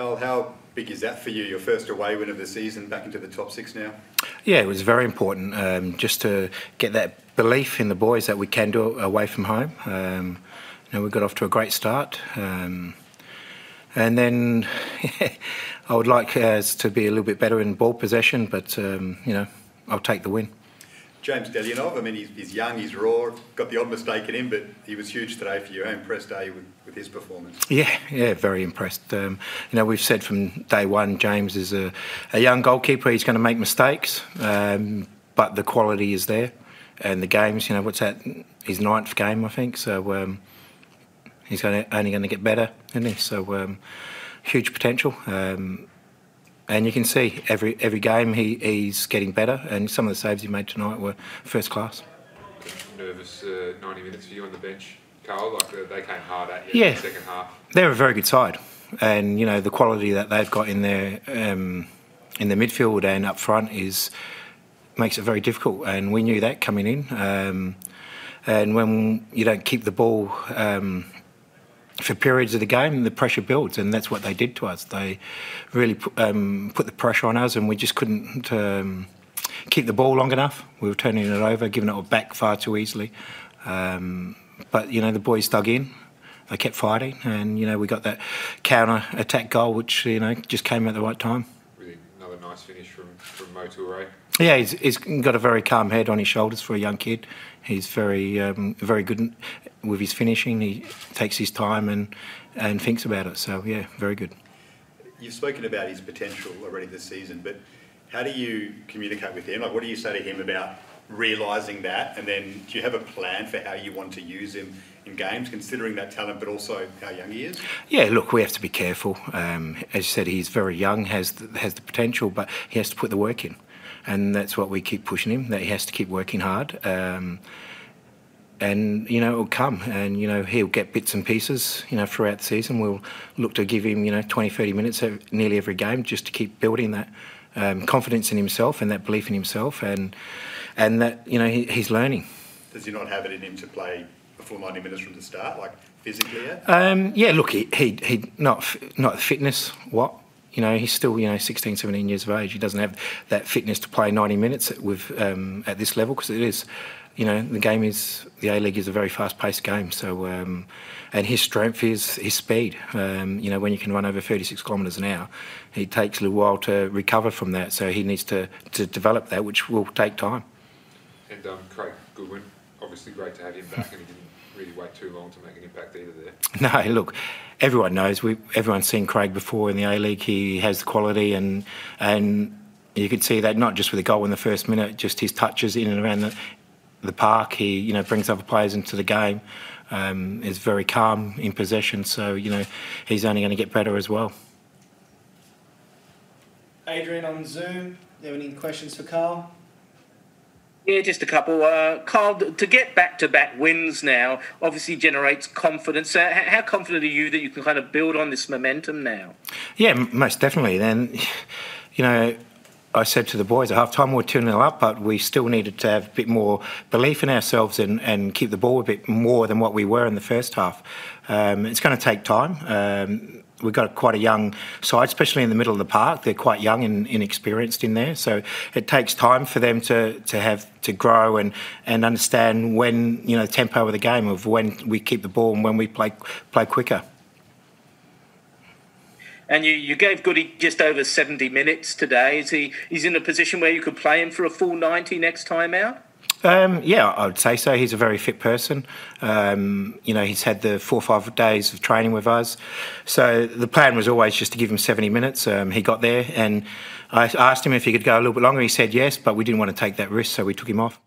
Carl, how big is that for you? Your first away win of the season, back into the top six now. Yeah, it was very important um, just to get that belief in the boys that we can do it away from home. Um, you know, we got off to a great start. Um, and then I would like us to be a little bit better in ball possession, but um, you know, I'll take the win. James Delianov, I mean, he's, he's, young, he's raw, got the odd mistake in him, but he was huge today for you. How impressed are you with, with his performance? Yeah, yeah, very impressed. Um, you know, we've said from day one, James is a, a young goalkeeper. He's going to make mistakes, um, but the quality is there. And the games, you know, what's that? His ninth game, I think. So um, he's gonna, only going to get better, isn't he? So um, huge potential. Um, and you can see every every game he, he's getting better, and some of the saves he made tonight were first class. Nervous uh, 90 minutes for you on the bench, Carl. Like uh, they came hard at you yeah. in the second half. They're a very good side, and you know the quality that they've got in their um, in the midfield and up front is makes it very difficult. And we knew that coming in. Um, and when you don't keep the ball um, for periods of the game, the pressure builds, and that's what they did to us. They really put, um, put the pressure on us, and we just couldn't um, keep the ball long enough. We were turning it over, giving it back far too easily. Um, but you know, the boys dug in. They kept fighting, and you know, we got that counter attack goal, which you know just came at the right time. Really another nice finish from from Mo Toure. Yeah, he's, he's got a very calm head on his shoulders for a young kid. He's very um, very good with his finishing. He takes his time and and thinks about it. So yeah, very good. You've spoken about his potential already this season, but how do you communicate with him? Like, what do you say to him about realising that, and then do you have a plan for how you want to use him in games, considering that talent, but also how young he is? Yeah, look, we have to be careful. Um, as you said, he's very young, has the, has the potential, but he has to put the work in, and that's what we keep pushing him. That he has to keep working hard. Um, and you know it'll come and you know he'll get bits and pieces you know throughout the season we'll look to give him you know 20 30 minutes nearly every game just to keep building that um, confidence in himself and that belief in himself and and that you know he, he's learning does he not have it in him to play a full 90 minutes from the start like physically yet? Um, yeah look he, he he not not fitness what you know, he's still, you know, 16, 17 years of age. He doesn't have that fitness to play 90 minutes with um, at this level because it is you know, the game is the A League is a very fast-paced game. So, um, and his strength is his speed. Um, you know, when you can run over 36 kilometres an hour, it takes a little while to recover from that. So he needs to to develop that, which will take time. And um, Craig Goodwin, obviously great to have him back, and he didn't really wait too long to make an impact either there. No, look, everyone knows we everyone's seen Craig before in the A League. He has the quality and and you could see that not just with the goal in the first minute, just his touches in and around the the park. He you know brings other players into the game. Um, is very calm in possession, so you know he's only going to get better as well. Adrian on Zoom. Do you have any questions for Carl? Yeah, just a couple. Uh, Carl, to get back-to-back wins now obviously generates confidence. Uh, how confident are you that you can kind of build on this momentum now? Yeah, most definitely. Then, you know, I said to the boys at half time, we're 2 0 up, but we still needed to have a bit more belief in ourselves and, and keep the ball a bit more than what we were in the first half. Um, it's going to take time. Um, we've got quite a young side, especially in the middle of the park. They're quite young and inexperienced in there, so it takes time for them to, to have to grow and, and understand when you know the tempo of the game of when we keep the ball and when we play play quicker. And you, you gave Goody just over 70 minutes today. Is he he's in a position where you could play him for a full 90 next time out? Um, yeah, I would say so. He's a very fit person. Um, you know, he's had the four or five days of training with us. So the plan was always just to give him 70 minutes. Um, he got there, and I asked him if he could go a little bit longer. He said yes, but we didn't want to take that risk, so we took him off.